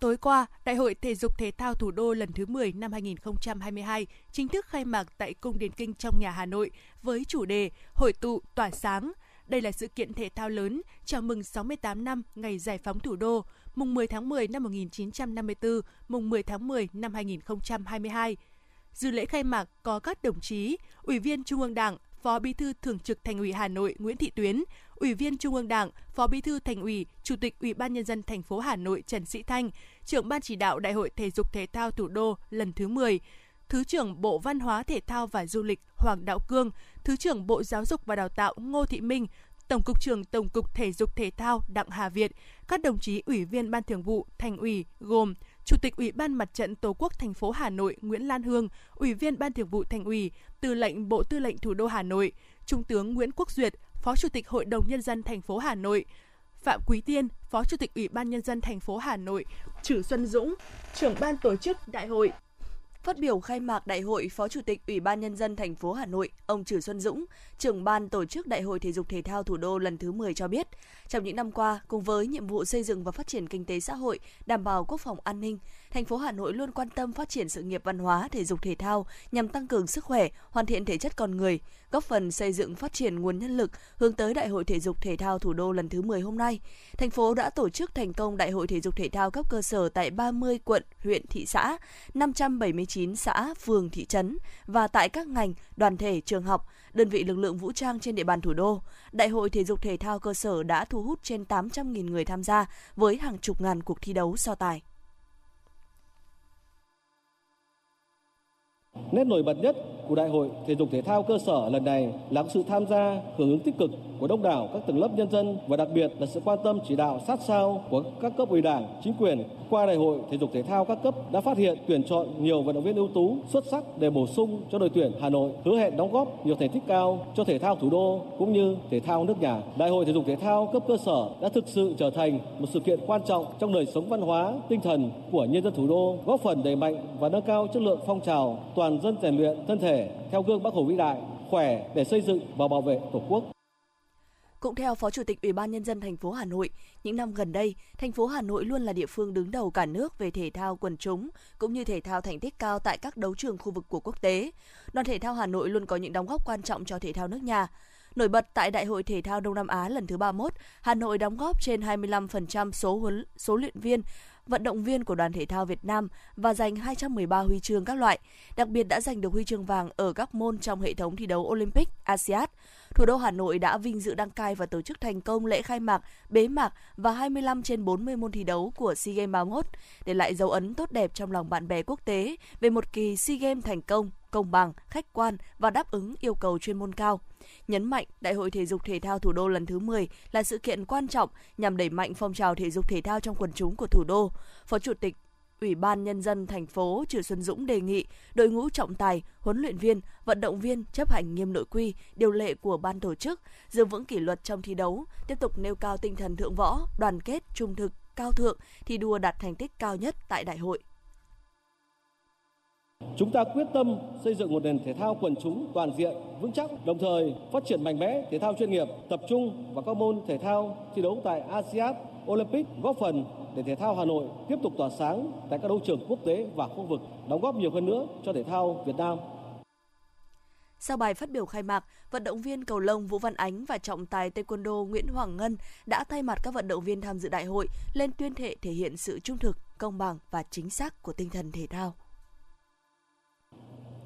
tối qua, Đại hội Thể dục Thể thao Thủ đô lần thứ 10 năm 2022 chính thức khai mạc tại Cung Điển Kinh trong nhà Hà Nội với chủ đề Hội tụ tỏa sáng. Đây là sự kiện thể thao lớn chào mừng 68 năm ngày giải phóng thủ đô, mùng 10 tháng 10 năm 1954, mùng 10 tháng 10 năm 2022. Dự lễ khai mạc có các đồng chí, Ủy viên Trung ương Đảng, Phó Bí thư Thường trực Thành ủy Hà Nội Nguyễn Thị Tuyến, Ủy viên Trung ương Đảng, Phó Bí thư Thành ủy, Chủ tịch Ủy ban nhân dân thành phố Hà Nội Trần Sĩ Thanh, trưởng ban chỉ đạo Đại hội Thể dục Thể thao Thủ đô lần thứ 10, Thứ trưởng Bộ Văn hóa Thể thao và Du lịch Hoàng Đạo Cương, Thứ trưởng Bộ Giáo dục và Đào tạo Ngô Thị Minh, Tổng cục trưởng Tổng cục Thể dục Thể thao Đặng Hà Việt, các đồng chí Ủy viên Ban Thường vụ Thành ủy gồm Chủ tịch Ủy ban Mặt trận Tổ quốc thành phố Hà Nội Nguyễn Lan Hương, Ủy viên Ban Thường vụ Thành ủy, Tư lệnh Bộ Tư lệnh Thủ đô Hà Nội, Trung tướng Nguyễn Quốc Duyệt, Phó Chủ tịch Hội đồng nhân dân thành phố Hà Nội, Phạm Quý Tiên, Phó Chủ tịch Ủy ban nhân dân thành phố Hà Nội, Trử Xuân Dũng, trưởng ban tổ chức đại hội. Phát biểu khai mạc đại hội, Phó Chủ tịch Ủy ban nhân dân thành phố Hà Nội, ông Trử Xuân Dũng, trưởng ban tổ chức Đại hội Thể dục Thể thao Thủ đô lần thứ 10 cho biết, trong những năm qua, cùng với nhiệm vụ xây dựng và phát triển kinh tế xã hội, đảm bảo quốc phòng an ninh, thành phố Hà Nội luôn quan tâm phát triển sự nghiệp văn hóa, thể dục thể thao nhằm tăng cường sức khỏe, hoàn thiện thể chất con người, góp phần xây dựng phát triển nguồn nhân lực hướng tới Đại hội Thể dục Thể thao Thủ đô lần thứ 10 hôm nay. Thành phố đã tổ chức thành công Đại hội Thể dục Thể thao cấp cơ sở tại 30 quận, huyện, thị xã, 579 xã, phường, thị trấn và tại các ngành, đoàn thể, trường học, đơn vị lực lượng vũ trang trên địa bàn thủ đô. Đại hội thể dục thể thao cơ sở đã thu hút trên 800.000 người tham gia với hàng chục ngàn cuộc thi đấu so tài. Nét nổi bật nhất của Đại hội Thể dục Thể thao cơ sở lần này là sự tham gia hưởng ứng tích cực của đông đảo các tầng lớp nhân dân và đặc biệt là sự quan tâm chỉ đạo sát sao của các cấp ủy đảng, chính quyền. Qua Đại hội Thể dục Thể thao các cấp đã phát hiện tuyển chọn nhiều vận động viên ưu tú, xuất sắc để bổ sung cho đội tuyển Hà Nội, hứa hẹn đóng góp nhiều thành tích cao cho thể thao thủ đô cũng như thể thao nước nhà. Đại hội Thể dục Thể thao cấp cơ sở đã thực sự trở thành một sự kiện quan trọng trong đời sống văn hóa, tinh thần của nhân dân thủ đô, góp phần đẩy mạnh và nâng cao chất lượng phong trào toàn dân rèn luyện thân thể theo gương Bác Hồ vĩ đại, khỏe để xây dựng và bảo vệ Tổ quốc. Cũng theo Phó Chủ tịch Ủy ban nhân dân thành phố Hà Nội, những năm gần đây, thành phố Hà Nội luôn là địa phương đứng đầu cả nước về thể thao quần chúng cũng như thể thao thành tích cao tại các đấu trường khu vực của quốc tế. Đoàn thể thao Hà Nội luôn có những đóng góp quan trọng cho thể thao nước nhà. Nổi bật tại Đại hội Thể thao Đông Nam Á lần thứ 31, Hà Nội đóng góp trên 25% số huấn số luyện viên vận động viên của đoàn thể thao Việt Nam và giành 213 huy chương các loại, đặc biệt đã giành được huy chương vàng ở các môn trong hệ thống thi đấu Olympic, ASEAN. Thủ đô Hà Nội đã vinh dự đăng cai và tổ chức thành công lễ khai mạc, bế mạc và 25 trên 40 môn thi đấu của SEA Games 31, để lại dấu ấn tốt đẹp trong lòng bạn bè quốc tế về một kỳ SEA Games thành công, công bằng, khách quan và đáp ứng yêu cầu chuyên môn cao nhấn mạnh Đại hội Thể dục Thể thao Thủ đô lần thứ 10 là sự kiện quan trọng nhằm đẩy mạnh phong trào thể dục thể thao trong quần chúng của thủ đô. Phó Chủ tịch Ủy ban Nhân dân thành phố Trừ Xuân Dũng đề nghị đội ngũ trọng tài, huấn luyện viên, vận động viên chấp hành nghiêm nội quy, điều lệ của ban tổ chức, giữ vững kỷ luật trong thi đấu, tiếp tục nêu cao tinh thần thượng võ, đoàn kết, trung thực, cao thượng, thi đua đạt thành tích cao nhất tại đại hội. Chúng ta quyết tâm xây dựng một nền thể thao quần chúng toàn diện, vững chắc, đồng thời phát triển mạnh mẽ thể thao chuyên nghiệp, tập trung vào các môn thể thao thi đấu tại ASEAN, Olympic, góp phần để thể thao Hà Nội tiếp tục tỏa sáng tại các đấu trường quốc tế và khu vực, đóng góp nhiều hơn nữa cho thể thao Việt Nam. Sau bài phát biểu khai mạc, vận động viên cầu lông Vũ Văn Ánh và trọng tài taekwondo Nguyễn Hoàng Ngân đã thay mặt các vận động viên tham dự đại hội lên tuyên thệ thể hiện sự trung thực, công bằng và chính xác của tinh thần thể thao.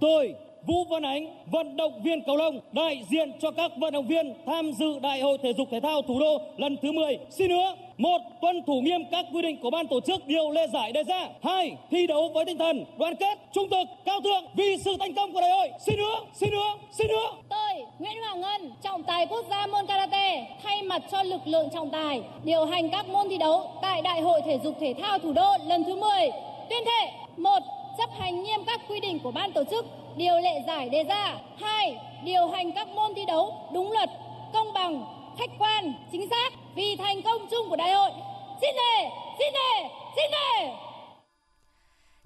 Tôi, Vũ Văn Ánh, vận động viên cầu lông, đại diện cho các vận động viên tham dự Đại hội Thể dục Thể thao Thủ đô lần thứ 10. Xin hứa, một, tuân thủ nghiêm các quy định của ban tổ chức điều lệ giải đề ra. Hai, thi đấu với tinh thần đoàn kết, trung thực, cao thượng vì sự thành công của đại hội. Xin hứa, xin hứa, xin hứa. Tôi, Nguyễn Hoàng Ngân, trọng tài quốc gia môn karate, thay mặt cho lực lượng trọng tài điều hành các môn thi đấu tại Đại hội Thể dục Thể thao Thủ đô lần thứ 10. Tuyên thệ, một, chấp hành nghiêm các quy định của ban tổ chức điều lệ giải đề ra. Hai, điều hành các môn thi đấu đúng luật, công bằng, khách quan, chính xác vì thành công chung của đại hội. Xin đề, xin đề, xin đề.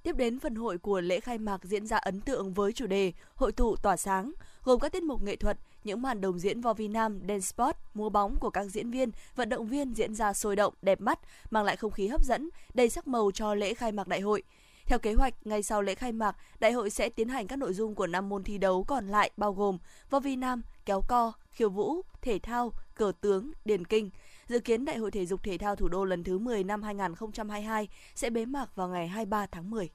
Tiếp đến phần hội của lễ khai mạc diễn ra ấn tượng với chủ đề Hội tụ tỏa sáng, gồm các tiết mục nghệ thuật, những màn đồng diễn vo vi nam, dance sport, múa bóng của các diễn viên, vận động viên diễn ra sôi động, đẹp mắt, mang lại không khí hấp dẫn, đầy sắc màu cho lễ khai mạc đại hội. Theo kế hoạch, ngay sau lễ khai mạc, đại hội sẽ tiến hành các nội dung của năm môn thi đấu còn lại bao gồm võ vi nam, kéo co, khiêu vũ, thể thao, cờ tướng, điền kinh. Dự kiến Đại hội Thể dục Thể thao Thủ đô lần thứ 10 năm 2022 sẽ bế mạc vào ngày 23 tháng 10.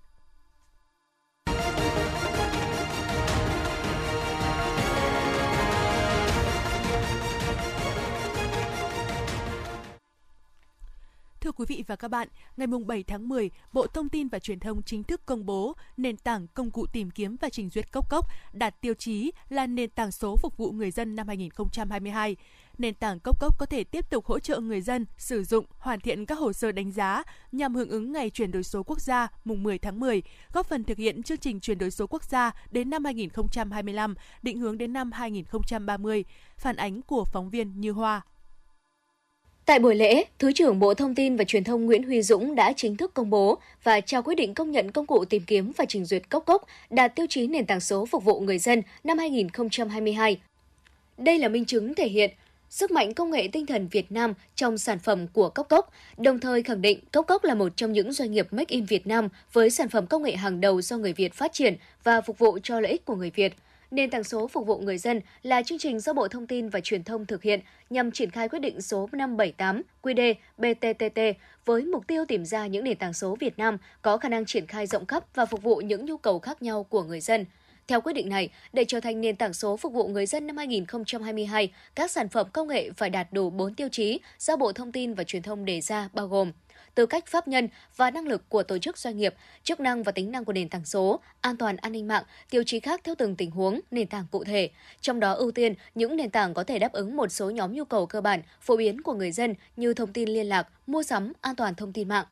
Thưa quý vị và các bạn, ngày 7 tháng 10, Bộ Thông tin và Truyền thông chính thức công bố nền tảng công cụ tìm kiếm và trình duyệt Cốc Cốc đạt tiêu chí là nền tảng số phục vụ người dân năm 2022. Nền tảng Cốc Cốc có thể tiếp tục hỗ trợ người dân sử dụng, hoàn thiện các hồ sơ đánh giá nhằm hưởng ứng ngày chuyển đổi số quốc gia mùng 10 tháng 10, góp phần thực hiện chương trình chuyển đổi số quốc gia đến năm 2025, định hướng đến năm 2030. Phản ánh của phóng viên Như Hoa. Tại buổi lễ, Thứ trưởng Bộ Thông tin và Truyền thông Nguyễn Huy Dũng đã chính thức công bố và trao quyết định công nhận công cụ tìm kiếm và trình duyệt Cốc Cốc đạt tiêu chí nền tảng số phục vụ người dân năm 2022. Đây là minh chứng thể hiện sức mạnh công nghệ tinh thần Việt Nam trong sản phẩm của Cốc Cốc, đồng thời khẳng định Cốc Cốc là một trong những doanh nghiệp Make in Việt Nam với sản phẩm công nghệ hàng đầu do người Việt phát triển và phục vụ cho lợi ích của người Việt. Nền tảng số phục vụ người dân là chương trình do Bộ Thông tin và Truyền thông thực hiện nhằm triển khai quyết định số 578 QD BTTT với mục tiêu tìm ra những nền tảng số Việt Nam có khả năng triển khai rộng khắp và phục vụ những nhu cầu khác nhau của người dân. Theo quyết định này, để trở thành nền tảng số phục vụ người dân năm 2022, các sản phẩm công nghệ phải đạt đủ 4 tiêu chí do Bộ Thông tin và Truyền thông đề ra bao gồm tư cách pháp nhân và năng lực của tổ chức doanh nghiệp, chức năng và tính năng của nền tảng số, an toàn an ninh mạng, tiêu chí khác theo từng tình huống, nền tảng cụ thể. Trong đó ưu tiên những nền tảng có thể đáp ứng một số nhóm nhu cầu cơ bản, phổ biến của người dân như thông tin liên lạc, mua sắm, an toàn thông tin mạng.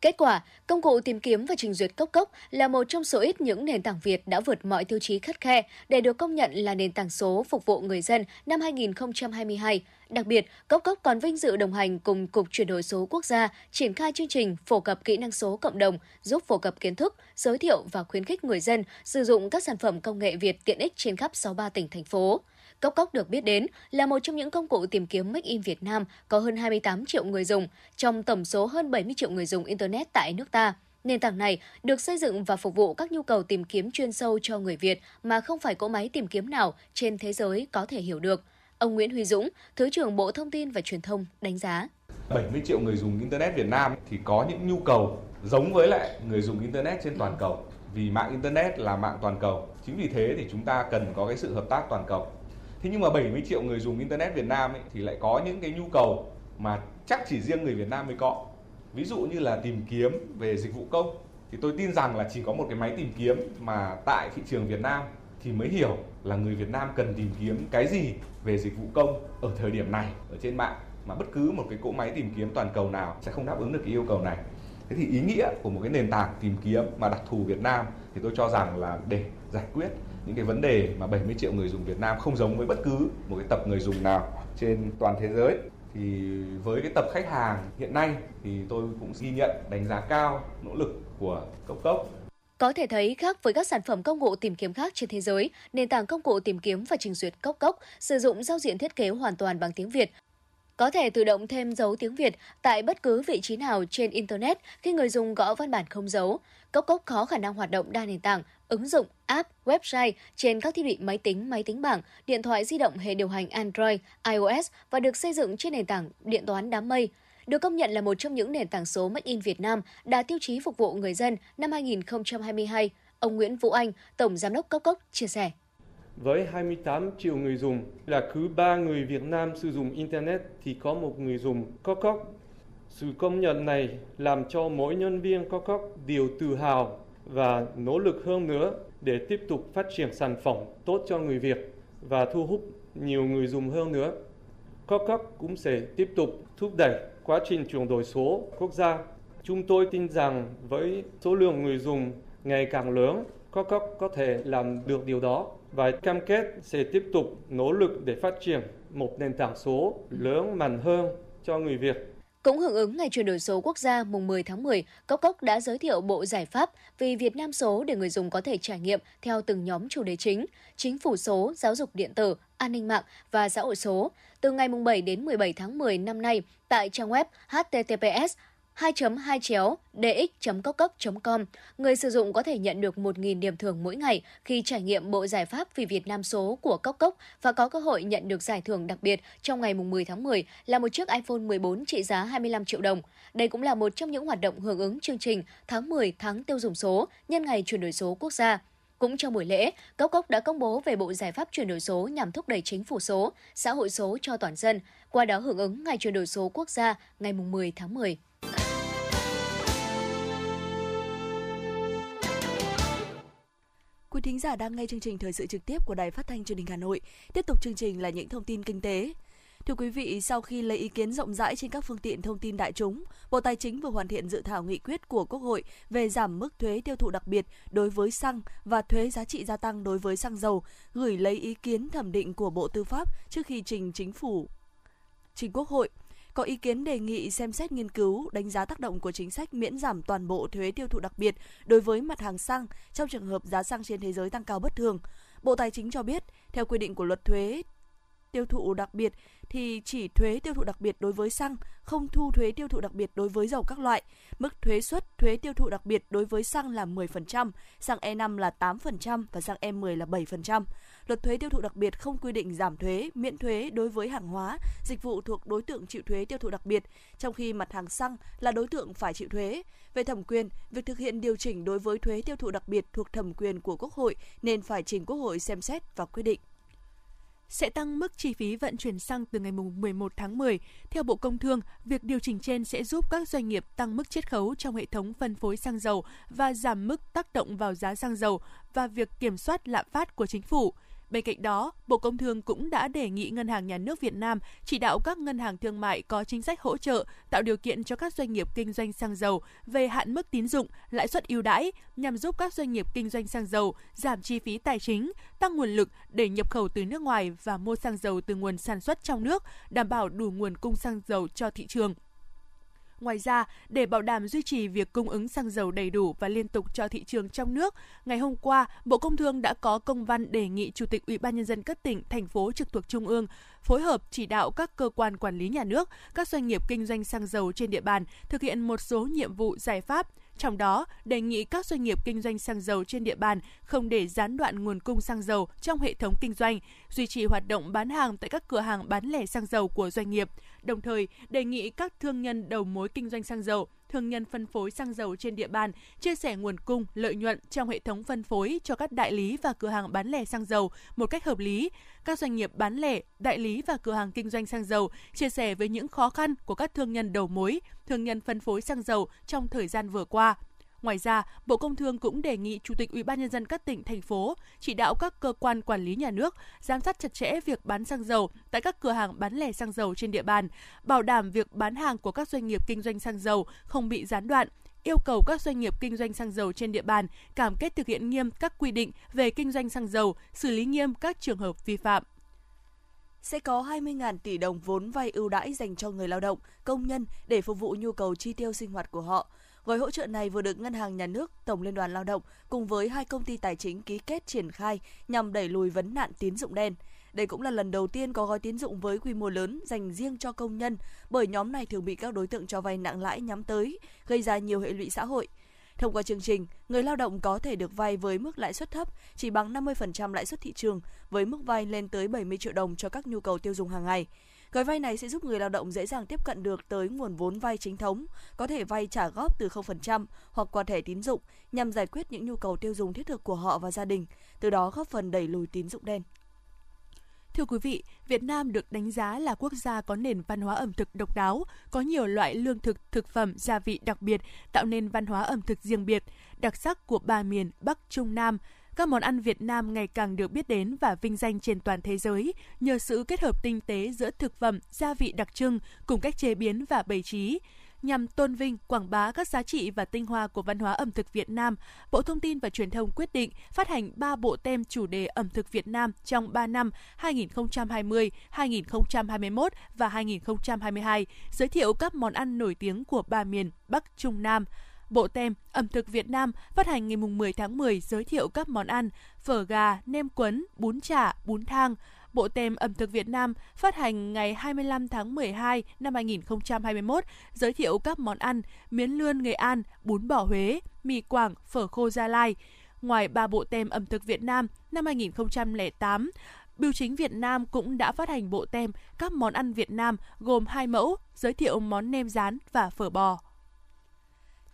Kết quả, công cụ tìm kiếm và trình duyệt Cốc Cốc là một trong số ít những nền tảng Việt đã vượt mọi tiêu chí khắt khe để được công nhận là nền tảng số phục vụ người dân năm 2022. Đặc biệt, Cốc Cốc còn vinh dự đồng hành cùng Cục Chuyển đổi số quốc gia triển khai chương trình phổ cập kỹ năng số cộng đồng, giúp phổ cập kiến thức, giới thiệu và khuyến khích người dân sử dụng các sản phẩm công nghệ Việt tiện ích trên khắp 63 tỉnh thành phố. Cốc Cốc được biết đến là một trong những công cụ tìm kiếm Make in Việt Nam có hơn 28 triệu người dùng, trong tổng số hơn 70 triệu người dùng Internet tại nước ta. Nền tảng này được xây dựng và phục vụ các nhu cầu tìm kiếm chuyên sâu cho người Việt mà không phải cỗ máy tìm kiếm nào trên thế giới có thể hiểu được. Ông Nguyễn Huy Dũng, Thứ trưởng Bộ Thông tin và Truyền thông đánh giá. 70 triệu người dùng Internet Việt Nam thì có những nhu cầu giống với lại người dùng Internet trên toàn cầu. Vì mạng Internet là mạng toàn cầu. Chính vì thế thì chúng ta cần có cái sự hợp tác toàn cầu. Thế nhưng mà 70 triệu người dùng Internet Việt Nam ấy, thì lại có những cái nhu cầu mà chắc chỉ riêng người Việt Nam mới có. Ví dụ như là tìm kiếm về dịch vụ công thì tôi tin rằng là chỉ có một cái máy tìm kiếm mà tại thị trường Việt Nam thì mới hiểu là người Việt Nam cần tìm kiếm cái gì về dịch vụ công ở thời điểm này ở trên mạng mà bất cứ một cái cỗ máy tìm kiếm toàn cầu nào sẽ không đáp ứng được cái yêu cầu này. Thế thì ý nghĩa của một cái nền tảng tìm kiếm mà đặc thù Việt Nam thì tôi cho rằng là để giải quyết những cái vấn đề mà 70 triệu người dùng Việt Nam không giống với bất cứ một cái tập người dùng nào trên toàn thế giới. Thì với cái tập khách hàng hiện nay thì tôi cũng ghi nhận đánh giá cao nỗ lực của Cốc Cốc. Có thể thấy khác với các sản phẩm công cụ tìm kiếm khác trên thế giới, nền tảng công cụ tìm kiếm và trình duyệt Cốc Cốc sử dụng giao diện thiết kế hoàn toàn bằng tiếng Việt, có thể tự động thêm dấu tiếng Việt tại bất cứ vị trí nào trên Internet khi người dùng gõ văn bản không dấu. Cốc Cốc có khả năng hoạt động đa nền tảng, ứng dụng, app, website trên các thiết bị máy tính, máy tính bảng, điện thoại di động hệ điều hành Android, iOS và được xây dựng trên nền tảng điện toán đám mây. Được công nhận là một trong những nền tảng số Made in Việt Nam đạt tiêu chí phục vụ người dân năm 2022, ông Nguyễn Vũ Anh, Tổng Giám đốc Cốc Cốc chia sẻ. Với 28 triệu người dùng, là cứ 3 người Việt Nam sử dụng Internet thì có một người dùng Cốc Cốc. Sự công nhận này làm cho mỗi nhân viên Cốc Cốc đều tự hào và nỗ lực hơn nữa để tiếp tục phát triển sản phẩm tốt cho người Việt và thu hút nhiều người dùng hơn nữa. Cốc cũng sẽ tiếp tục thúc đẩy quá trình chuyển đổi số quốc gia. Chúng tôi tin rằng với số lượng người dùng ngày càng lớn Cococ có thể làm được điều đó và cam kết sẽ tiếp tục nỗ lực để phát triển một nền tảng số lớn mạnh hơn cho người Việt. Cũng hưởng ứng Ngày chuyển đổi số quốc gia mùng 10 tháng 10, Cốc Cốc đã giới thiệu bộ giải pháp vì Việt Nam số để người dùng có thể trải nghiệm theo từng nhóm chủ đề chính, chính phủ số, giáo dục điện tử, an ninh mạng và xã hội số. Từ ngày mùng 7 đến 17 tháng 10 năm nay tại trang web https 2.2 chéo dx.cốc.com, người sử dụng có thể nhận được 1.000 điểm thưởng mỗi ngày khi trải nghiệm bộ giải pháp vì Việt Nam số của Cốc Cốc và có cơ hội nhận được giải thưởng đặc biệt trong ngày 10 tháng 10 là một chiếc iPhone 14 trị giá 25 triệu đồng. Đây cũng là một trong những hoạt động hưởng ứng chương trình tháng 10 tháng tiêu dùng số nhân ngày chuyển đổi số quốc gia. Cũng trong buổi lễ, Cốc Cốc đã công bố về bộ giải pháp chuyển đổi số nhằm thúc đẩy chính phủ số, xã hội số cho toàn dân, qua đó hưởng ứng ngày chuyển đổi số quốc gia ngày 10 tháng 10. Quý thính giả đang nghe chương trình thời sự trực tiếp của Đài Phát thanh Truyền hình Hà Nội. Tiếp tục chương trình là những thông tin kinh tế. Thưa quý vị, sau khi lấy ý kiến rộng rãi trên các phương tiện thông tin đại chúng, Bộ Tài chính vừa hoàn thiện dự thảo nghị quyết của Quốc hội về giảm mức thuế tiêu thụ đặc biệt đối với xăng và thuế giá trị gia tăng đối với xăng dầu, gửi lấy ý kiến thẩm định của Bộ Tư pháp trước khi trình chính phủ trình Quốc hội có ý kiến đề nghị xem xét nghiên cứu đánh giá tác động của chính sách miễn giảm toàn bộ thuế tiêu thụ đặc biệt đối với mặt hàng xăng trong trường hợp giá xăng trên thế giới tăng cao bất thường. Bộ Tài chính cho biết, theo quy định của luật thuế tiêu thụ đặc biệt thì chỉ thuế tiêu thụ đặc biệt đối với xăng, không thu thuế tiêu thụ đặc biệt đối với dầu các loại. Mức thuế suất thuế tiêu thụ đặc biệt đối với xăng là 10%, xăng E5 là 8% và xăng E10 là 7%. Luật thuế tiêu thụ đặc biệt không quy định giảm thuế, miễn thuế đối với hàng hóa, dịch vụ thuộc đối tượng chịu thuế tiêu thụ đặc biệt, trong khi mặt hàng xăng là đối tượng phải chịu thuế. Về thẩm quyền, việc thực hiện điều chỉnh đối với thuế tiêu thụ đặc biệt thuộc thẩm quyền của Quốc hội nên phải trình Quốc hội xem xét và quyết định sẽ tăng mức chi phí vận chuyển xăng từ ngày 11 tháng 10. Theo Bộ Công Thương, việc điều chỉnh trên sẽ giúp các doanh nghiệp tăng mức chiết khấu trong hệ thống phân phối xăng dầu và giảm mức tác động vào giá xăng dầu và việc kiểm soát lạm phát của chính phủ. Bên cạnh đó, Bộ Công Thương cũng đã đề nghị Ngân hàng Nhà nước Việt Nam chỉ đạo các ngân hàng thương mại có chính sách hỗ trợ, tạo điều kiện cho các doanh nghiệp kinh doanh xăng dầu về hạn mức tín dụng, lãi suất ưu đãi nhằm giúp các doanh nghiệp kinh doanh xăng dầu giảm chi phí tài chính, tăng nguồn lực để nhập khẩu từ nước ngoài và mua xăng dầu từ nguồn sản xuất trong nước, đảm bảo đủ nguồn cung xăng dầu cho thị trường. Ngoài ra, để bảo đảm duy trì việc cung ứng xăng dầu đầy đủ và liên tục cho thị trường trong nước, ngày hôm qua, Bộ Công Thương đã có công văn đề nghị Chủ tịch Ủy ban nhân dân các tỉnh, thành phố trực thuộc trung ương phối hợp chỉ đạo các cơ quan quản lý nhà nước, các doanh nghiệp kinh doanh xăng dầu trên địa bàn thực hiện một số nhiệm vụ giải pháp trong đó, đề nghị các doanh nghiệp kinh doanh xăng dầu trên địa bàn không để gián đoạn nguồn cung xăng dầu trong hệ thống kinh doanh, duy trì hoạt động bán hàng tại các cửa hàng bán lẻ xăng dầu của doanh nghiệp. Đồng thời, đề nghị các thương nhân đầu mối kinh doanh xăng dầu thương nhân phân phối xăng dầu trên địa bàn chia sẻ nguồn cung, lợi nhuận trong hệ thống phân phối cho các đại lý và cửa hàng bán lẻ xăng dầu một cách hợp lý. Các doanh nghiệp bán lẻ, đại lý và cửa hàng kinh doanh xăng dầu chia sẻ với những khó khăn của các thương nhân đầu mối, thương nhân phân phối xăng dầu trong thời gian vừa qua. Ngoài ra, Bộ Công Thương cũng đề nghị Chủ tịch Ủy ban nhân dân các tỉnh thành phố chỉ đạo các cơ quan quản lý nhà nước giám sát chặt chẽ việc bán xăng dầu tại các cửa hàng bán lẻ xăng dầu trên địa bàn, bảo đảm việc bán hàng của các doanh nghiệp kinh doanh xăng dầu không bị gián đoạn, yêu cầu các doanh nghiệp kinh doanh xăng dầu trên địa bàn cam kết thực hiện nghiêm các quy định về kinh doanh xăng dầu, xử lý nghiêm các trường hợp vi phạm sẽ có 20.000 tỷ đồng vốn vay ưu đãi dành cho người lao động, công nhân để phục vụ nhu cầu chi tiêu sinh hoạt của họ. Gói hỗ trợ này vừa được Ngân hàng Nhà nước, Tổng Liên đoàn Lao động cùng với hai công ty tài chính ký kết triển khai nhằm đẩy lùi vấn nạn tín dụng đen. Đây cũng là lần đầu tiên có gói tín dụng với quy mô lớn dành riêng cho công nhân, bởi nhóm này thường bị các đối tượng cho vay nặng lãi nhắm tới, gây ra nhiều hệ lụy xã hội. Thông qua chương trình, người lao động có thể được vay với mức lãi suất thấp, chỉ bằng 50% lãi suất thị trường, với mức vay lên tới 70 triệu đồng cho các nhu cầu tiêu dùng hàng ngày. Gói vay này sẽ giúp người lao động dễ dàng tiếp cận được tới nguồn vốn vay chính thống, có thể vay trả góp từ 0% hoặc qua thẻ tín dụng nhằm giải quyết những nhu cầu tiêu dùng thiết thực của họ và gia đình, từ đó góp phần đẩy lùi tín dụng đen. Thưa quý vị, Việt Nam được đánh giá là quốc gia có nền văn hóa ẩm thực độc đáo, có nhiều loại lương thực, thực phẩm, gia vị đặc biệt, tạo nên văn hóa ẩm thực riêng biệt, đặc sắc của ba miền Bắc, Trung, Nam, các món ăn Việt Nam ngày càng được biết đến và vinh danh trên toàn thế giới nhờ sự kết hợp tinh tế giữa thực phẩm, gia vị đặc trưng cùng cách chế biến và bày trí. nhằm tôn vinh, quảng bá các giá trị và tinh hoa của văn hóa ẩm thực Việt Nam, Bộ Thông tin và Truyền thông quyết định phát hành 3 bộ tem chủ đề ẩm thực Việt Nam trong 3 năm 2020, 2021 và 2022, giới thiệu các món ăn nổi tiếng của ba miền Bắc, Trung, Nam. Bộ tem ẩm thực Việt Nam phát hành ngày 10 tháng 10 giới thiệu các món ăn phở gà, nem quấn, bún chả, bún thang, Bộ tem ẩm thực Việt Nam phát hành ngày 25 tháng 12 năm 2021 giới thiệu các món ăn miến lươn Nghệ An, bún bò Huế, mì Quảng, phở khô Gia Lai. Ngoài ba bộ tem ẩm thực Việt Nam năm 2008, Bưu chính Việt Nam cũng đã phát hành bộ tem các món ăn Việt Nam gồm hai mẫu, giới thiệu món nem rán và phở bò.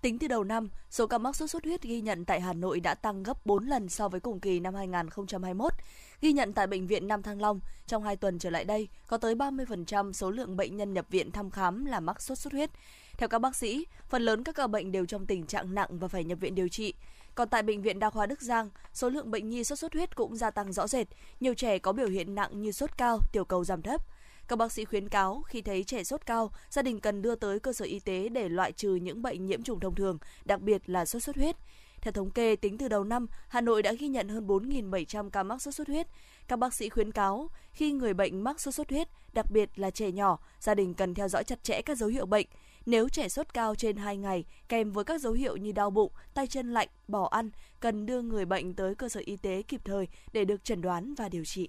Tính từ đầu năm, số ca mắc sốt xuất huyết ghi nhận tại Hà Nội đã tăng gấp 4 lần so với cùng kỳ năm 2021. Ghi nhận tại Bệnh viện Nam Thăng Long, trong 2 tuần trở lại đây, có tới 30% số lượng bệnh nhân nhập viện thăm khám là mắc sốt xuất huyết. Theo các bác sĩ, phần lớn các ca bệnh đều trong tình trạng nặng và phải nhập viện điều trị. Còn tại Bệnh viện Đa khoa Đức Giang, số lượng bệnh nhi sốt xuất huyết cũng gia tăng rõ rệt. Nhiều trẻ có biểu hiện nặng như sốt cao, tiểu cầu giảm thấp. Các bác sĩ khuyến cáo khi thấy trẻ sốt cao, gia đình cần đưa tới cơ sở y tế để loại trừ những bệnh nhiễm trùng thông thường, đặc biệt là sốt xuất huyết. Theo thống kê, tính từ đầu năm, Hà Nội đã ghi nhận hơn 4.700 ca mắc sốt xuất huyết. Các bác sĩ khuyến cáo, khi người bệnh mắc sốt xuất huyết, đặc biệt là trẻ nhỏ, gia đình cần theo dõi chặt chẽ các dấu hiệu bệnh. Nếu trẻ sốt cao trên 2 ngày, kèm với các dấu hiệu như đau bụng, tay chân lạnh, bỏ ăn, cần đưa người bệnh tới cơ sở y tế kịp thời để được chẩn đoán và điều trị.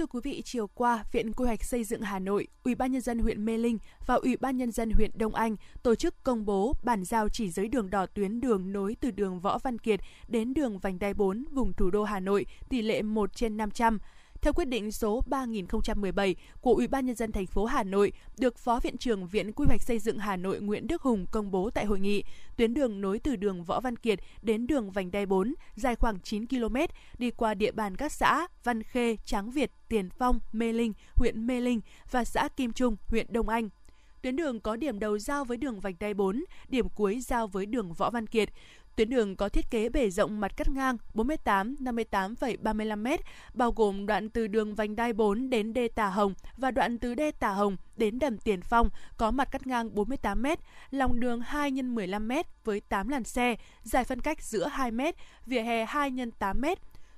Thưa quý vị, chiều qua, Viện Quy hoạch Xây dựng Hà Nội, Ủy ban nhân dân huyện Mê Linh và Ủy ban nhân dân huyện Đông Anh tổ chức công bố bản giao chỉ giới đường đỏ tuyến đường nối từ đường Võ Văn Kiệt đến đường Vành Đai 4 vùng thủ đô Hà Nội tỷ lệ 1 trên 500. Theo quyết định số 3017 của Ủy ban nhân dân thành phố Hà Nội, được Phó Viện trưởng Viện Quy hoạch Xây dựng Hà Nội Nguyễn Đức Hùng công bố tại hội nghị, tuyến đường nối từ đường Võ Văn Kiệt đến đường Vành Đai 4 dài khoảng 9 km, đi qua địa bàn các xã Văn Khê, Tráng Việt, Tiền Phong, Mê Linh, huyện Mê Linh và xã Kim Trung, huyện Đông Anh. Tuyến đường có điểm đầu giao với đường Vành Đai 4, điểm cuối giao với đường Võ Văn Kiệt. Tuyến đường có thiết kế bề rộng mặt cắt ngang 48 58,35 m, bao gồm đoạn từ đường vành đai 4 đến đê Tà Hồng và đoạn từ đê Tà Hồng đến đầm Tiền Phong có mặt cắt ngang 48 m, lòng đường 2 x 15 m với 8 làn xe, dài phân cách giữa 2 m, vỉa hè 2 x 8 m.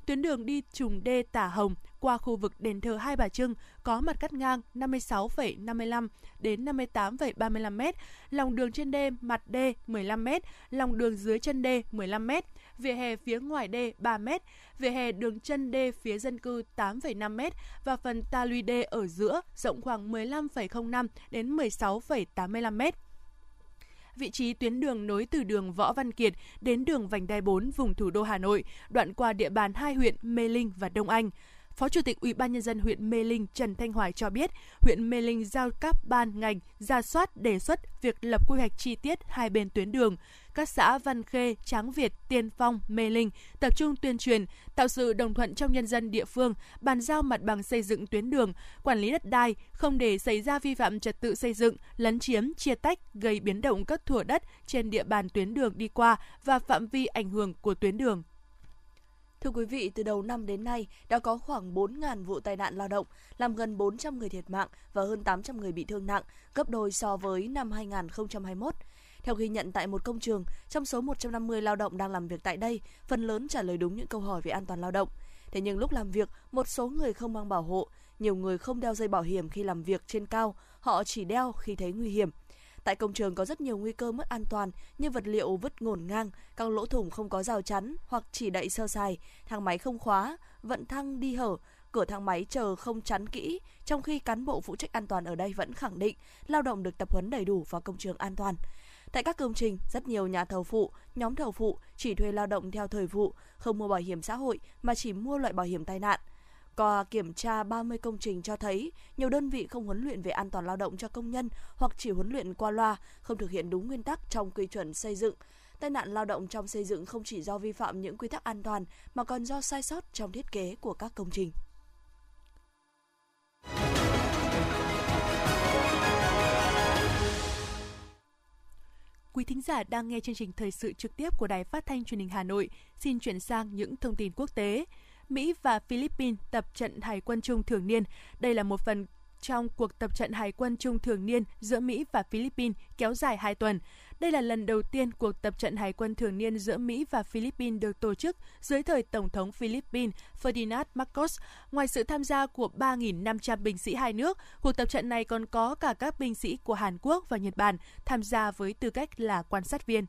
Tuyến đường đi trùng đê Tả Hồng qua khu vực đền thờ Hai Bà Trưng có mặt cắt ngang 56,55 đến 58,35 m, lòng đường trên đê mặt đê 15 m, lòng đường dưới chân đê 15 m, vỉa hè phía ngoài đê 3 m, vỉa hè đường chân đê phía dân cư 8,5 m và phần ta luy đê ở giữa rộng khoảng 15,05 đến 16,85 m vị trí tuyến đường nối từ đường Võ Văn Kiệt đến đường Vành Đai 4 vùng thủ đô Hà Nội, đoạn qua địa bàn hai huyện Mê Linh và Đông Anh. Phó Chủ tịch Ủy ban nhân dân huyện Mê Linh Trần Thanh Hoài cho biết, huyện Mê Linh giao các ban ngành ra soát đề xuất việc lập quy hoạch chi tiết hai bên tuyến đường. Các xã Văn Khê, Tráng Việt, Tiên Phong, Mê Linh tập trung tuyên truyền, tạo sự đồng thuận trong nhân dân địa phương, bàn giao mặt bằng xây dựng tuyến đường, quản lý đất đai, không để xảy ra vi phạm trật tự xây dựng, lấn chiếm, chia tách, gây biến động các thửa đất trên địa bàn tuyến đường đi qua và phạm vi ảnh hưởng của tuyến đường. Thưa quý vị, từ đầu năm đến nay đã có khoảng 4.000 vụ tai nạn lao động, làm gần 400 người thiệt mạng và hơn 800 người bị thương nặng, gấp đôi so với năm 2021. Theo ghi nhận tại một công trường, trong số 150 lao động đang làm việc tại đây, phần lớn trả lời đúng những câu hỏi về an toàn lao động. Thế nhưng lúc làm việc, một số người không mang bảo hộ, nhiều người không đeo dây bảo hiểm khi làm việc trên cao, họ chỉ đeo khi thấy nguy hiểm. Tại công trường có rất nhiều nguy cơ mất an toàn như vật liệu vứt ngổn ngang, các lỗ thủng không có rào chắn hoặc chỉ đậy sơ sài, thang máy không khóa, vận thăng đi hở, cửa thang máy chờ không chắn kỹ, trong khi cán bộ phụ trách an toàn ở đây vẫn khẳng định lao động được tập huấn đầy đủ vào công trường an toàn. Tại các công trình, rất nhiều nhà thầu phụ, nhóm thầu phụ chỉ thuê lao động theo thời vụ, không mua bảo hiểm xã hội mà chỉ mua loại bảo hiểm tai nạn. Qua kiểm tra 30 công trình cho thấy nhiều đơn vị không huấn luyện về an toàn lao động cho công nhân hoặc chỉ huấn luyện qua loa, không thực hiện đúng nguyên tắc trong quy chuẩn xây dựng. Tai nạn lao động trong xây dựng không chỉ do vi phạm những quy tắc an toàn mà còn do sai sót trong thiết kế của các công trình. Quý thính giả đang nghe chương trình thời sự trực tiếp của Đài Phát thanh Truyền hình Hà Nội. Xin chuyển sang những thông tin quốc tế. Mỹ và Philippines tập trận hải quân chung thường niên. Đây là một phần trong cuộc tập trận hải quân chung thường niên giữa Mỹ và Philippines kéo dài 2 tuần. Đây là lần đầu tiên cuộc tập trận hải quân thường niên giữa Mỹ và Philippines được tổ chức dưới thời Tổng thống Philippines Ferdinand Marcos. Ngoài sự tham gia của 3.500 binh sĩ hai nước, cuộc tập trận này còn có cả các binh sĩ của Hàn Quốc và Nhật Bản tham gia với tư cách là quan sát viên.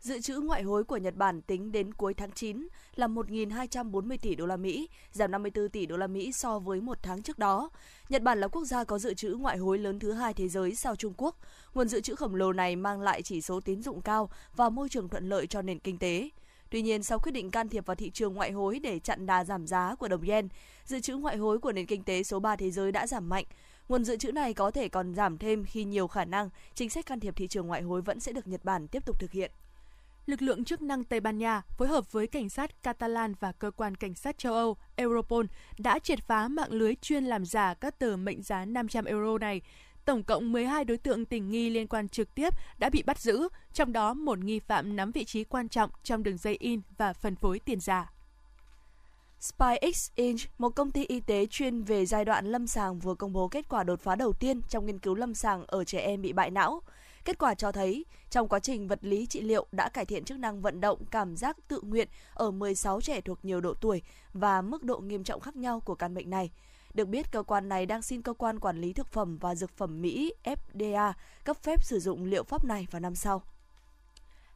Dự trữ ngoại hối của Nhật Bản tính đến cuối tháng 9 là 1.240 tỷ đô la Mỹ, giảm 54 tỷ đô la Mỹ so với một tháng trước đó. Nhật Bản là quốc gia có dự trữ ngoại hối lớn thứ hai thế giới sau Trung Quốc. Nguồn dự trữ khổng lồ này mang lại chỉ số tín dụng cao và môi trường thuận lợi cho nền kinh tế. Tuy nhiên, sau quyết định can thiệp vào thị trường ngoại hối để chặn đà giảm giá của đồng yen, dự trữ ngoại hối của nền kinh tế số 3 thế giới đã giảm mạnh. Nguồn dự trữ này có thể còn giảm thêm khi nhiều khả năng chính sách can thiệp thị trường ngoại hối vẫn sẽ được Nhật Bản tiếp tục thực hiện lực lượng chức năng Tây Ban Nha phối hợp với cảnh sát Catalan và cơ quan cảnh sát châu Âu Europol đã triệt phá mạng lưới chuyên làm giả các tờ mệnh giá 500 euro này. Tổng cộng 12 đối tượng tình nghi liên quan trực tiếp đã bị bắt giữ, trong đó một nghi phạm nắm vị trí quan trọng trong đường dây in và phân phối tiền giả. SpyX Inc., một công ty y tế chuyên về giai đoạn lâm sàng vừa công bố kết quả đột phá đầu tiên trong nghiên cứu lâm sàng ở trẻ em bị bại não. Kết quả cho thấy, trong quá trình vật lý trị liệu đã cải thiện chức năng vận động cảm giác tự nguyện ở 16 trẻ thuộc nhiều độ tuổi và mức độ nghiêm trọng khác nhau của căn bệnh này. Được biết, cơ quan này đang xin cơ quan quản lý thực phẩm và dược phẩm Mỹ FDA cấp phép sử dụng liệu pháp này vào năm sau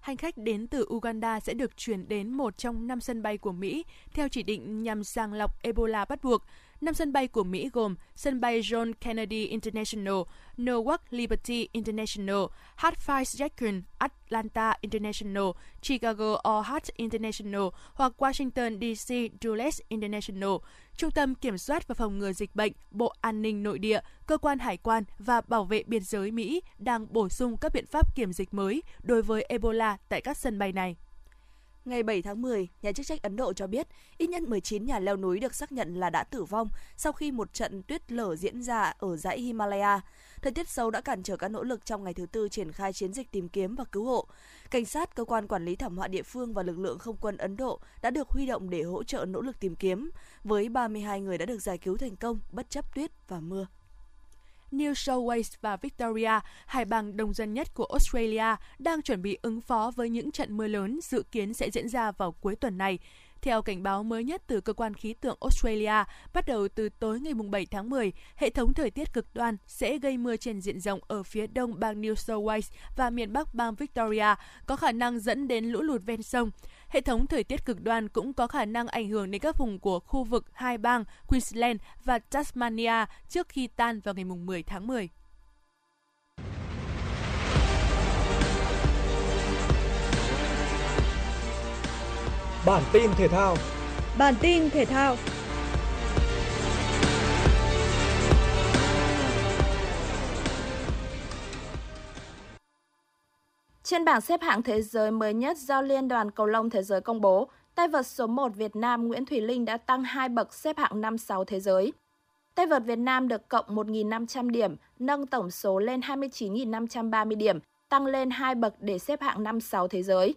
hành khách đến từ Uganda sẽ được chuyển đến một trong năm sân bay của Mỹ theo chỉ định nhằm sàng lọc Ebola bắt buộc. Năm sân bay của Mỹ gồm sân bay John Kennedy International, Newark Liberty International, Hart-Five-Jackson Atlanta International, Chicago O'Hare International hoặc Washington DC Dulles International. Trung tâm Kiểm soát và Phòng ngừa Dịch bệnh, Bộ An ninh Nội địa, Cơ quan Hải quan và Bảo vệ Biên giới Mỹ đang bổ sung các biện pháp kiểm dịch mới đối với Ebola tại các sân bay này. Ngày 7 tháng 10, nhà chức trách Ấn Độ cho biết ít nhất 19 nhà leo núi được xác nhận là đã tử vong sau khi một trận tuyết lở diễn ra ở dãy Himalaya. Thời tiết xấu đã cản trở các nỗ lực trong ngày thứ tư triển khai chiến dịch tìm kiếm và cứu hộ. Cảnh sát, cơ quan quản lý thảm họa địa phương và lực lượng không quân Ấn Độ đã được huy động để hỗ trợ nỗ lực tìm kiếm, với 32 người đã được giải cứu thành công bất chấp tuyết và mưa. New South Wales và Victoria, hai bang đông dân nhất của Australia, đang chuẩn bị ứng phó với những trận mưa lớn dự kiến sẽ diễn ra vào cuối tuần này. Theo cảnh báo mới nhất từ cơ quan khí tượng Australia, bắt đầu từ tối ngày 7 tháng 10, hệ thống thời tiết cực đoan sẽ gây mưa trên diện rộng ở phía đông bang New South Wales và miền bắc bang Victoria, có khả năng dẫn đến lũ lụt ven sông. Hệ thống thời tiết cực đoan cũng có khả năng ảnh hưởng đến các vùng của khu vực hai bang Queensland và Tasmania trước khi tan vào ngày 10 tháng 10. Bản tin thể thao Bản tin thể thao Trên bảng xếp hạng thế giới mới nhất do Liên đoàn Cầu lông Thế giới công bố, tay vợt số 1 Việt Nam Nguyễn Thùy Linh đã tăng 2 bậc xếp hạng 5-6 thế giới. Tay vợt Việt Nam được cộng 1.500 điểm, nâng tổng số lên 29.530 điểm, tăng lên 2 bậc để xếp hạng 5-6 thế giới.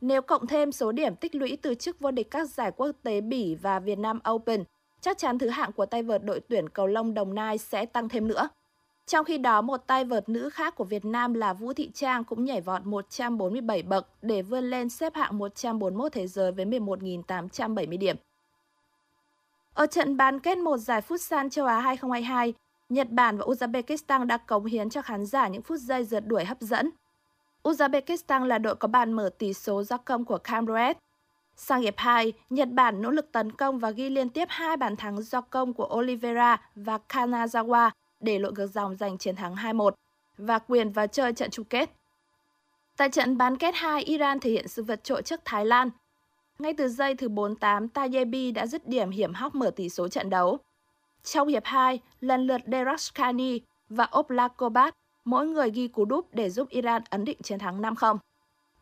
Nếu cộng thêm số điểm tích lũy từ chức vô địch các giải quốc tế Bỉ và Việt Nam Open, chắc chắn thứ hạng của tay vợt đội tuyển cầu lông Đồng Nai sẽ tăng thêm nữa. Trong khi đó, một tay vợt nữ khác của Việt Nam là Vũ Thị Trang cũng nhảy vọt 147 bậc để vươn lên xếp hạng 141 thế giới với 11.870 điểm. Ở trận bán kết một giải Futsal châu Á 2022, Nhật Bản và Uzbekistan đã cống hiến cho khán giả những phút giây rượt đuổi hấp dẫn. Uzbekistan là đội có bàn mở tỷ số do công của Camroet. Sang hiệp 2, Nhật Bản nỗ lực tấn công và ghi liên tiếp hai bàn thắng do công của Oliveira và Kanazawa để lội ngược dòng giành chiến thắng 2-1 và quyền vào chơi trận chung kết. Tại trận bán kết 2, Iran thể hiện sự vượt trội trước Thái Lan. Ngay từ giây thứ 48, Tayebi đã dứt điểm hiểm hóc mở tỷ số trận đấu. Trong hiệp 2, lần lượt Derakhshani và Oblakobat mỗi người ghi cú đúp để giúp Iran ấn định chiến thắng 5-0.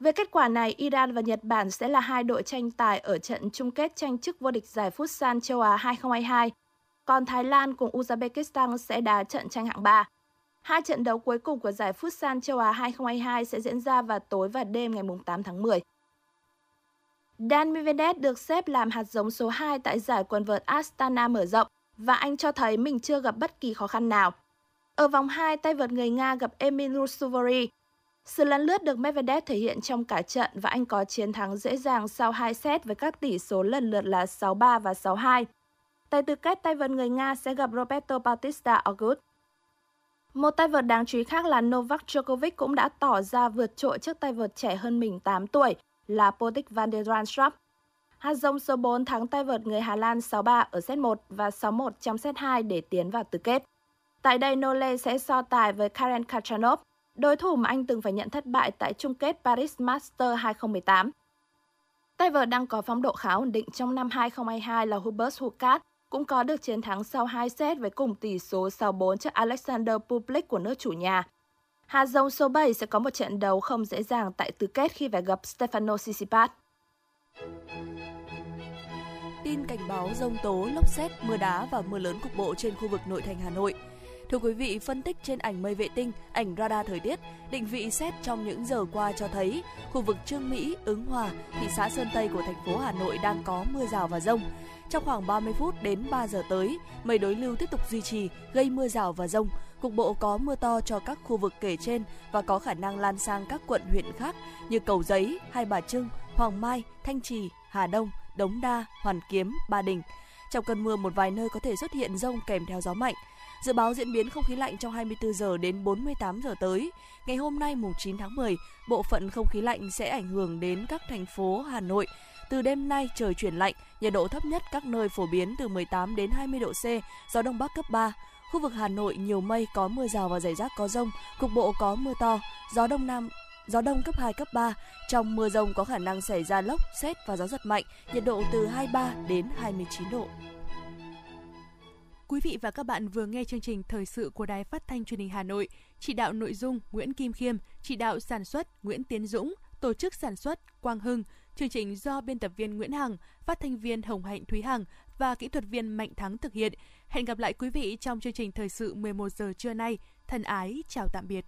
Về kết quả này, Iran và Nhật Bản sẽ là hai đội tranh tài ở trận chung kết tranh chức vô địch giải Futsal châu Á 2022. Còn Thái Lan cùng Uzbekistan sẽ đá trận tranh hạng 3. Hai trận đấu cuối cùng của giải Futsal châu Á 2022 sẽ diễn ra vào tối và đêm ngày 8 tháng 10. Dan Medvedev được xếp làm hạt giống số 2 tại giải quần vợt Astana mở rộng và anh cho thấy mình chưa gặp bất kỳ khó khăn nào. Ở vòng 2, tay vợt người Nga gặp Emil Rusuvari. Sự lấn lướt được Medvedev thể hiện trong cả trận và anh có chiến thắng dễ dàng sau 2 set với các tỷ số lần lượt là 6-3 và 6-2. Tại tư kết tay vợt người Nga sẽ gặp Roberto Bautista Agut. Một tay vợt đáng chú ý khác là Novak Djokovic cũng đã tỏ ra vượt trội trước tay vợt trẻ hơn mình 8 tuổi là Potik van der Zandschap. Hạt giống số 4 thắng tay vợt người Hà Lan 6-3 ở set 1 và 6-1 trong set 2 để tiến vào tứ kết. Tại đây, Nole sẽ so tài với Karen Khachanov, đối thủ mà anh từng phải nhận thất bại tại chung kết Paris Master 2018. Tay vợt đang có phong độ khá ổn định trong năm 2022 là Hubert Hukat, cũng có được chiến thắng sau 2 set với cùng tỷ số 6-4 trước Alexander Public của nước chủ nhà. Hạt giống số 7 sẽ có một trận đấu không dễ dàng tại tứ kết khi phải gặp Stefano Tsitsipas. Tin cảnh báo rông tố, lốc xét, mưa đá và mưa lớn cục bộ trên khu vực nội thành Hà Nội. Thưa quý vị, phân tích trên ảnh mây vệ tinh, ảnh radar thời tiết, định vị xét trong những giờ qua cho thấy khu vực Trương Mỹ, Ứng Hòa, thị xã Sơn Tây của thành phố Hà Nội đang có mưa rào và rông. Trong khoảng 30 phút đến 3 giờ tới, mây đối lưu tiếp tục duy trì, gây mưa rào và rông. Cục bộ có mưa to cho các khu vực kể trên và có khả năng lan sang các quận huyện khác như Cầu Giấy, Hai Bà Trưng, Hoàng Mai, Thanh Trì, Hà Đông, Đống Đa, Hoàn Kiếm, Ba Đình. Trong cơn mưa một vài nơi có thể xuất hiện rông kèm theo gió mạnh. Dự báo diễn biến không khí lạnh trong 24 giờ đến 48 giờ tới. Ngày hôm nay mùng 9 tháng 10, bộ phận không khí lạnh sẽ ảnh hưởng đến các thành phố Hà Nội. Từ đêm nay trời chuyển lạnh, nhiệt độ thấp nhất các nơi phổ biến từ 18 đến 20 độ C, gió đông bắc cấp 3. Khu vực Hà Nội nhiều mây có mưa rào và rải rác có rông, cục bộ có mưa to, gió đông nam gió đông cấp 2, cấp 3. Trong mưa rông có khả năng xảy ra lốc, xét và gió giật mạnh, nhiệt độ từ 23 đến 29 độ. Quý vị và các bạn vừa nghe chương trình thời sự của Đài Phát thanh Truyền hình Hà Nội, chỉ đạo nội dung Nguyễn Kim Khiêm, chỉ đạo sản xuất Nguyễn Tiến Dũng, tổ chức sản xuất Quang Hưng, chương trình do biên tập viên Nguyễn Hằng, phát thanh viên Hồng Hạnh Thúy Hằng và kỹ thuật viên Mạnh Thắng thực hiện. Hẹn gặp lại quý vị trong chương trình thời sự 11 giờ trưa nay. Thân ái chào tạm biệt.